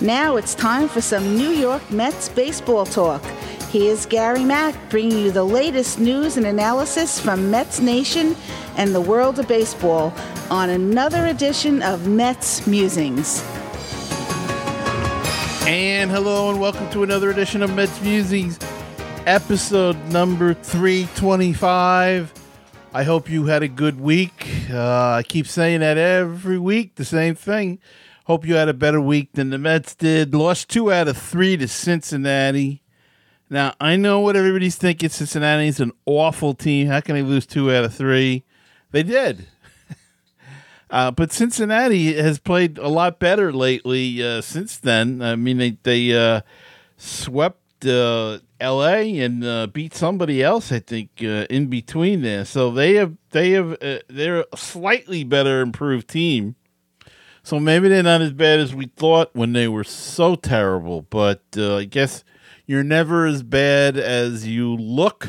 Now it's time for some New York Mets baseball talk. Here's Gary Mack bringing you the latest news and analysis from Mets Nation and the world of baseball on another edition of Mets Musings. And hello, and welcome to another edition of Mets Musings, episode number 325. I hope you had a good week. Uh, I keep saying that every week, the same thing. Hope you had a better week than the Mets did. Lost two out of three to Cincinnati. Now, I know what everybody's thinking. Cincinnati's an awful team. How can they lose two out of three? They did. Uh, but Cincinnati has played a lot better lately uh, since then. I mean, they they uh, swept uh, L.A. and uh, beat somebody else. I think uh, in between there, so they have they have they're a slightly better improved team. So maybe they're not as bad as we thought when they were so terrible. But I guess you're never as bad as you look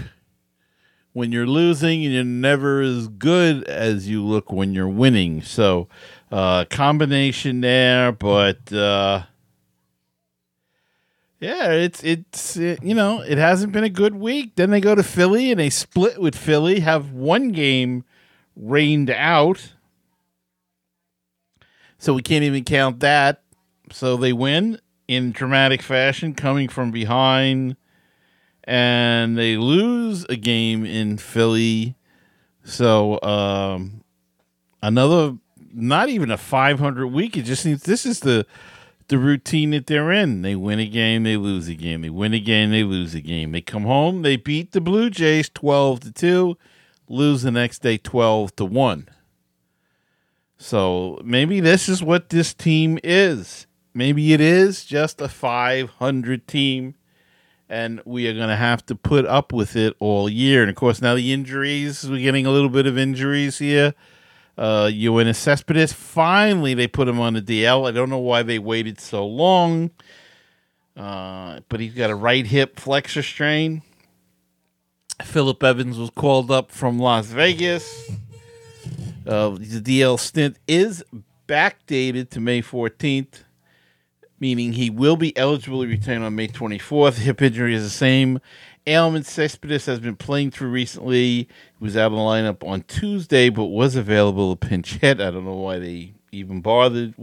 when you're losing and you're never as good as you look when you're winning. So, uh, combination there, but uh, yeah, it's it's it, you know it hasn't been a good week. Then they go to Philly and they split with Philly, have one game rained out, so we can't even count that. So they win in dramatic fashion, coming from behind and they lose a game in Philly. So um, another, not even a 500 week. It just seems this is the the routine that they're in. They win a game, they lose a game. They win a game, they lose a game. They come home, they beat the Blue Jays 12 to 2, lose the next day 12 to 1. So maybe this is what this team is. Maybe it is just a 500 team and we are going to have to put up with it all year. And of course, now the injuries, we're getting a little bit of injuries here. Uh, Yoenis Cespedes, finally, they put him on the DL. I don't know why they waited so long, uh, but he's got a right hip flexor strain. Philip Evans was called up from Las Vegas. Uh, the DL stint is backdated to May 14th meaning he will be eligible to return on May 24th. Hip injury is the same. Ailment Cespedes has been playing through recently. He was out of the lineup on Tuesday, but was available to pinch hit. I don't know why they even bothered.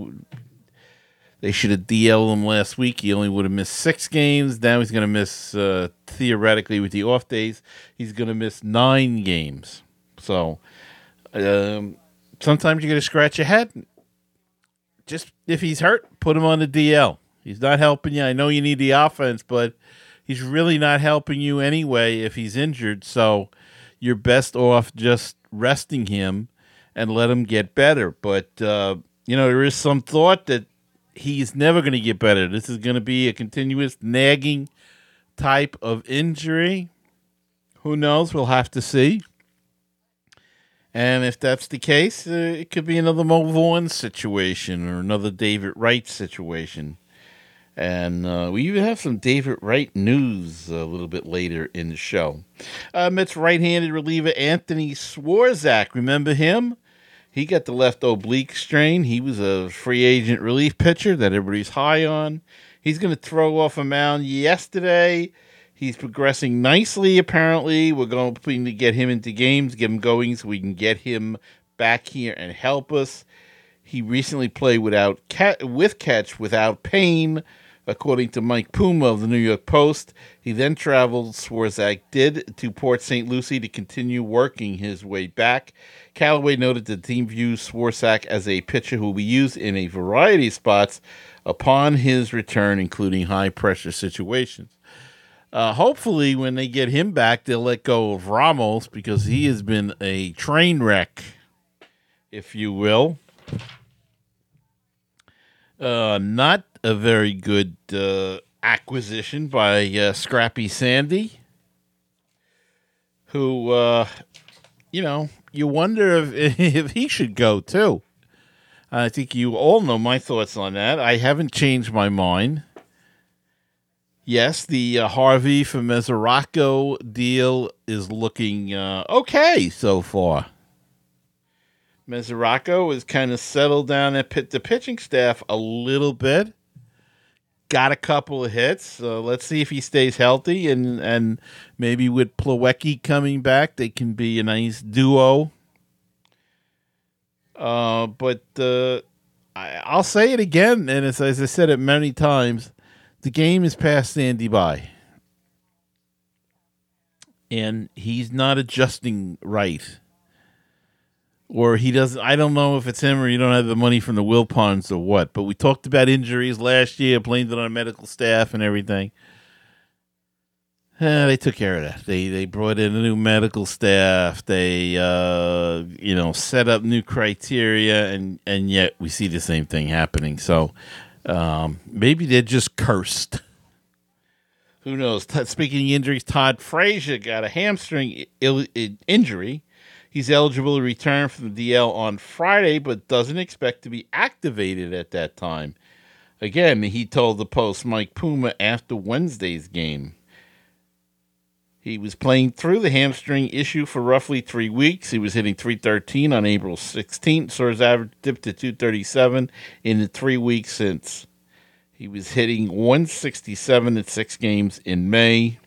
They should have DL'd him last week. He only would have missed six games. Now he's going to miss, uh, theoretically, with the off days, he's going to miss nine games. So um, sometimes you got to scratch your head just if he's hurt, put him on the DL. He's not helping you. I know you need the offense, but he's really not helping you anyway if he's injured. So you're best off just resting him and let him get better. But uh, you know there is some thought that he's never going to get better. This is going to be a continuous nagging type of injury. Who knows? We'll have to see. And if that's the case, uh, it could be another Mo Vaughn situation or another David Wright situation. And uh, we even have some David Wright news a little bit later in the show. Uh, Mets right handed reliever Anthony Swarzak, remember him? He got the left oblique strain. He was a free agent relief pitcher that everybody's high on. He's going to throw off a mound yesterday He's progressing nicely, apparently. We're going to get him into games, get him going so we can get him back here and help us. He recently played without with catch without pain, according to Mike Puma of the New York Post. He then traveled, Swarzak did, to Port St. Lucie to continue working his way back. Callaway noted the team views Swarzak as a pitcher who will be used in a variety of spots upon his return, including high pressure situations. Uh, hopefully, when they get him back, they'll let go of Ramos because he has been a train wreck, if you will. Uh, not a very good uh, acquisition by uh, Scrappy Sandy, who, uh, you know, you wonder if, if he should go too. I think you all know my thoughts on that. I haven't changed my mind. Yes, the uh, Harvey from Mesoraco deal is looking uh, okay so far. Mesoraco has kind of settled down at pit, the pitching staff a little bit. got a couple of hits. So let's see if he stays healthy and and maybe with Plawecki coming back, they can be a nice duo. Uh, but uh, I, I'll say it again, and as, as I said it many times, the game is past Andy by, and he's not adjusting right or he doesn't. I don't know if it's him or you don't have the money from the Wilpons or what. But we talked about injuries last year, blamed it on medical staff and everything. Eh, they took care of that. They they brought in a new medical staff. They uh, you know set up new criteria, and and yet we see the same thing happening. So um, maybe they're just cursed. Who knows? Speaking of injuries, Todd Frazier got a hamstring Ill- injury He's eligible to return from the DL on Friday, but doesn't expect to be activated at that time. Again, he told the Post Mike Puma after Wednesday's game. He was playing through the hamstring issue for roughly three weeks. He was hitting 313 on April 16th, so his average dipped to 237 in the three weeks since. He was hitting 167 in six games in May.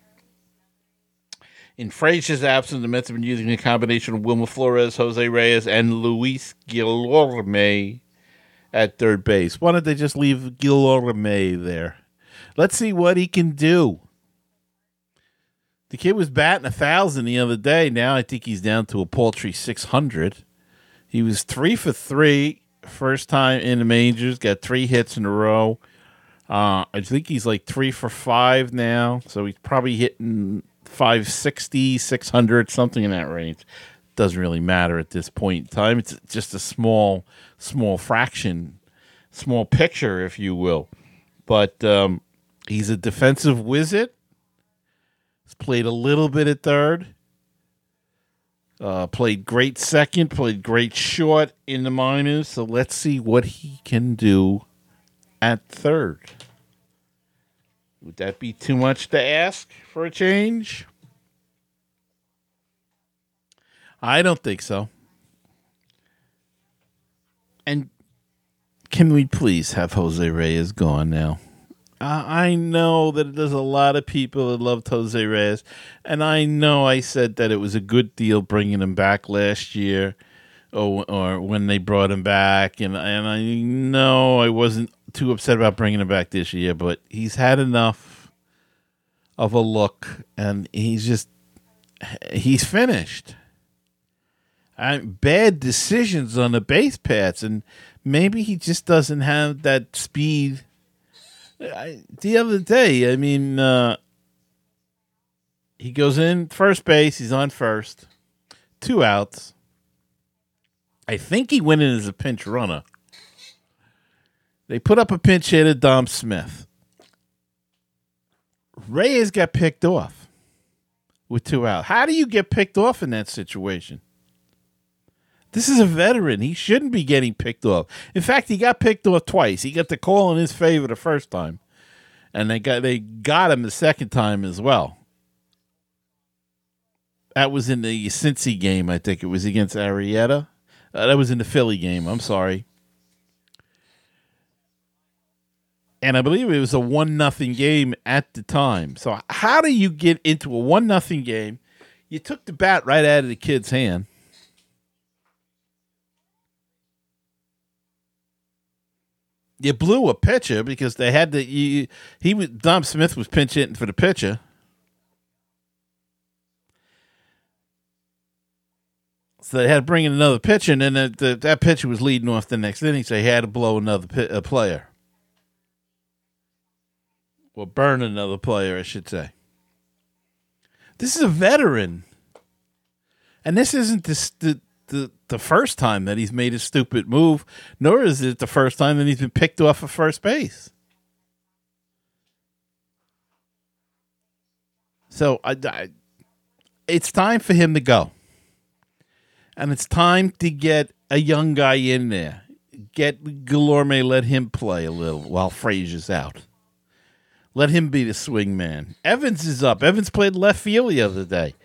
In Frazier's absence, the Mets have been using a combination of Wilmer Flores, Jose Reyes, and Luis Guillorme at third base. Why don't they just leave Guillorme there? Let's see what he can do. The kid was batting a thousand the other day. Now I think he's down to a paltry six hundred. He was three for three first time in the majors. Got three hits in a row. Uh, I think he's like three for five now, so he's probably hitting 560, 600, something in that range. Doesn't really matter at this point in time. It's just a small, small fraction, small picture, if you will. But um, he's a defensive wizard. Played a little bit at third. Uh, played great second, played great short in the minors. So let's see what he can do at third. Would that be too much to ask for a change? I don't think so. And can we please have Jose Reyes gone now? I know that there's a lot of people that loved Jose Reyes, and I know I said that it was a good deal bringing him back last year, or or when they brought him back, and and I know I wasn't too upset about bringing him back this year, but he's had enough of a look, and he's just he's finished bad decisions on the base paths, and maybe he just doesn't have that speed. I, the other day, I mean, uh, he goes in first base. He's on first, two outs. I think he went in as a pinch runner. They put up a pinch hit at Dom Smith. Reyes got picked off with two out. How do you get picked off in that situation? This is a veteran. He shouldn't be getting picked off. In fact, he got picked off twice. He got the call in his favor the first time, and they got they got him the second time as well. That was in the Cincy game, I think it was against Arrieta. Uh, that was in the Philly game. I'm sorry. And I believe it was a one nothing game at the time. So how do you get into a one nothing game? You took the bat right out of the kid's hand you blew a pitcher because they had to. You, he was Dom Smith was pinch hitting for the pitcher. So they had to bring in another pitcher, and then the, the, that pitcher was leading off the next inning, so he had to blow another a player. Well, burn another player, I should say. This is a veteran. And this isn't the, the, the the first time that he's made a stupid move, nor is it the first time that he's been picked off of first base. So I, I, it's time for him to go, and it's time to get a young guy in there. Get Guillorme, let him play a little while Frazier's out. Let him be the swing man. Evans is up. Evans played left field the other day.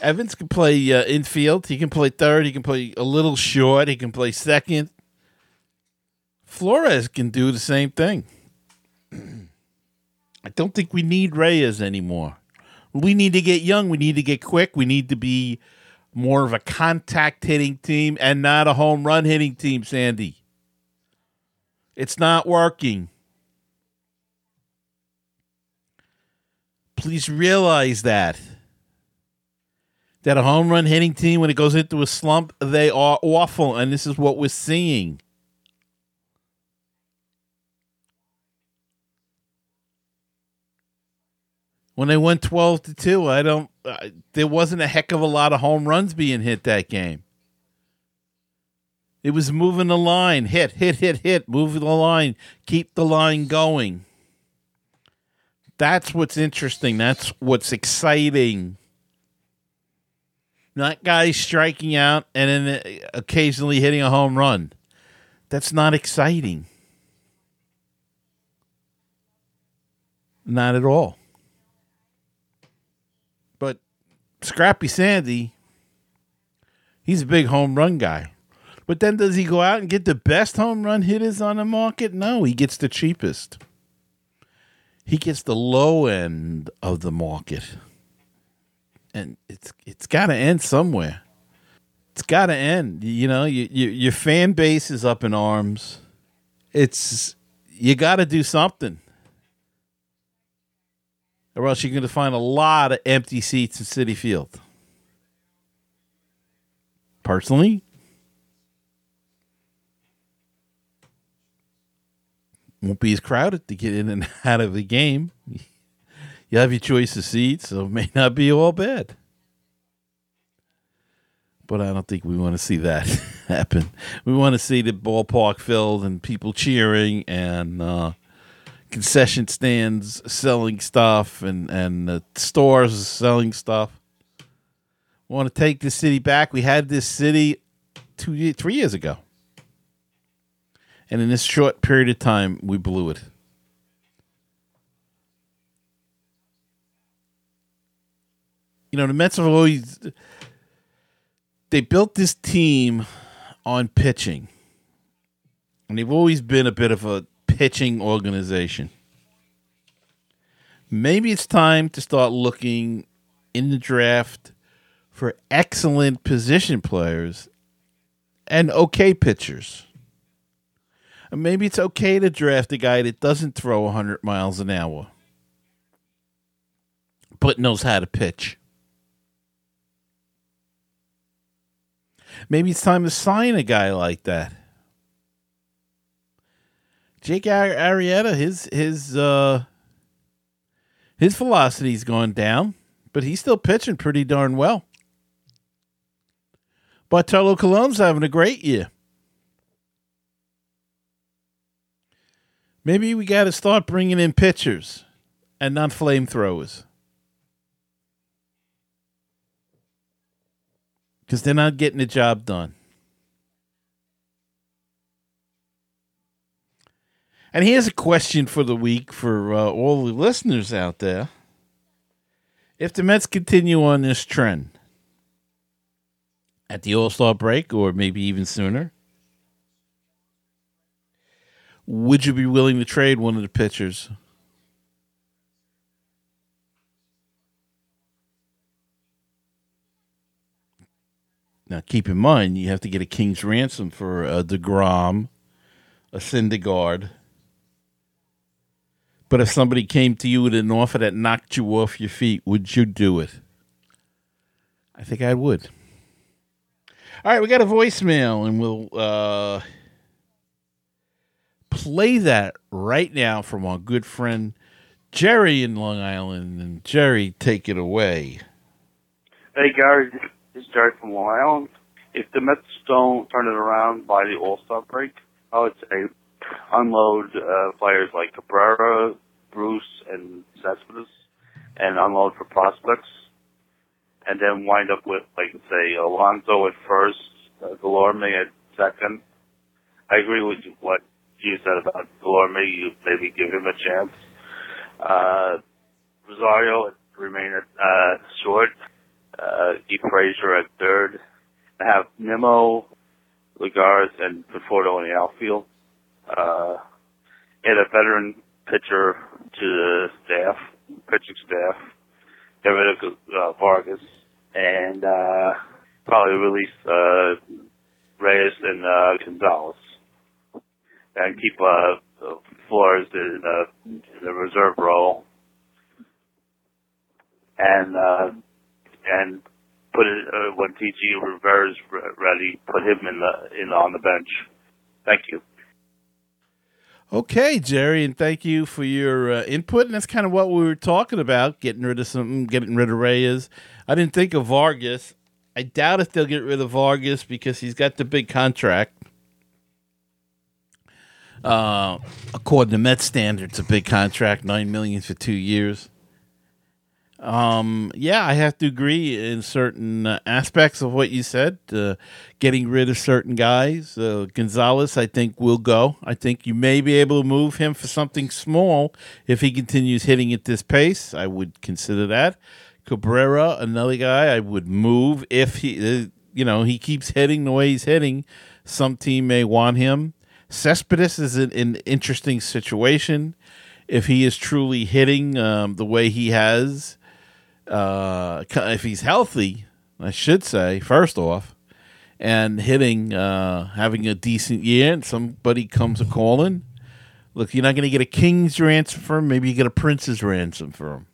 Evans can play uh, infield. He can play third. He can play a little short. He can play second. Flores can do the same thing. I don't think we need Reyes anymore. We need to get young. We need to get quick. We need to be more of a contact hitting team and not a home run hitting team, Sandy. It's not working. Please realize that. That a home run hitting team, when it goes into a slump, they are awful. And this is what we're seeing. when they went 12 to 2 i don't there wasn't a heck of a lot of home runs being hit that game it was moving the line hit hit hit hit move the line keep the line going that's what's interesting that's what's exciting not guys striking out and then uh, occasionally hitting a home run that's not exciting not at all But Scrappy Sandy, he's a big home run guy. But then does he go out and get the best home run hitters on the market? No, he gets the cheapest. He gets the low end of the market. And it's it's got to end somewhere. It's got to end. You know, you, you, your fan base is up in arms. It's you got to do something or else you're going to find a lot of empty seats in Citi Field. Personally, won't be as crowded to get in and out of the game. You have your choice of seats, so it may not be all bad. But I don't think we want to see that happen. We want to see the ballpark filled and people cheering and uh, concession stands selling stuff and and stores selling stuff. We want to take this city back. We had this city two, three years ago, and in this short period of time, we blew it. You know, the Mets have always they built this team on pitching, and they've always been a bit of a pitching organization. Maybe it's time to start looking in the draft for excellent position players and okay pitchers. And maybe it's okay to draft a guy that doesn't throw 100 miles an hour, but knows how to pitch. Maybe it's time to sign a guy like that. Jake Arrieta, his his uh, his velocity's gone down, but he's still pitching pretty darn well. Bartolo Colon's having a great year. Maybe we got to start bringing in pitchers and not flamethrowers. Because they're not getting the job done. And here's a question for the week for uh, all the listeners out there. If the Mets continue on this trend at the All Star break, or maybe even sooner, would you be willing to trade one of the pitchers? Now, keep in mind, you have to get a king's ransom for a DeGrom, a Syndergaard, but if somebody came to you with an offer that knocked you off your feet, would you do it? I think I would. All right, we got a voicemail, and we'll uh, play that right now from our good friend Jerry in Long Island. And Jerry, take it away. Hey, Gary, this is Jerry from Long Island. If the Mets don't turn it around by the All Star break, I would say unload uh, players like Cabrera, Bruce, and Cespedes, and unload for prospects, and then wind up with, like, say, Alonso at first, uh, Delorme at second. I agree with what you said about Delorme. You maybe give him a chance. Uh, Rosario remain at uh, short. Uh, keep Frazier at third. I Have Nimmo, Lagares, and Conforto in the outfield uh, and a veteran pitcher to the staff, pitching staff. Get rid of uh, Vargas and uh, probably release uh, Reyes and uh, Gonzalez, and keep uh, Flores in, uh, in the reserve role, and uh, and put it uh, when TJ Rivera's ready, put him in the in on the bench. Thank you. Okay, Jerry, and thank you for your uh, input. And that's kind of what we were talking about getting rid of something, getting rid of Reyes. I didn't think of Vargas. I doubt if they'll get rid of Vargas because he's got the big contract. Uh, according to Met standards, a big contract, nine million for two years. Um, yeah, I have to agree in certain uh, aspects of what you said. Uh, getting rid of certain guys, uh, Gonzalez, I think will go. I think you may be able to move him for something small if he continues hitting at this pace. I would consider that. Cabrera, another guy, I would move if he, uh, you know, he keeps hitting the way he's hitting. Some team may want him. Cespedes is an, an interesting situation. If he is truly hitting um, the way he has uh, if he's healthy, I should say, first off, and hitting, uh, having a decent year, and somebody comes a calling, look, you're not going to get a king's ransom for him. Maybe you get a prince's ransom for him.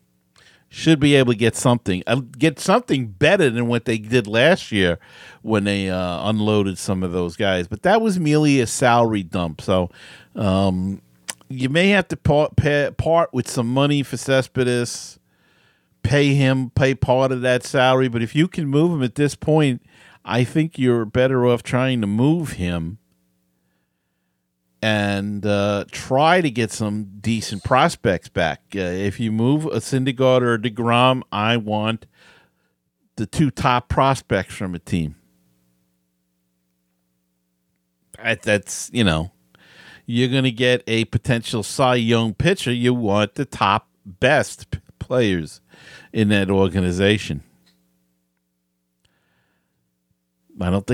Should be able to get something, uh, get something better than what they did last year when they uh, unloaded some of those guys. But that was merely a salary dump. So um, you may have to part, part with some money for Cespedes pay him, pay part of that salary. But if you can move him at this point, I think you're better off trying to move him and uh, try to get some decent prospects back. Uh, if you move a Syndergaard or a DeGrom, I want the two top prospects from a team. That's, you know, you're going to get a potential Cy Young pitcher. You want the top best players in that organization. I don't think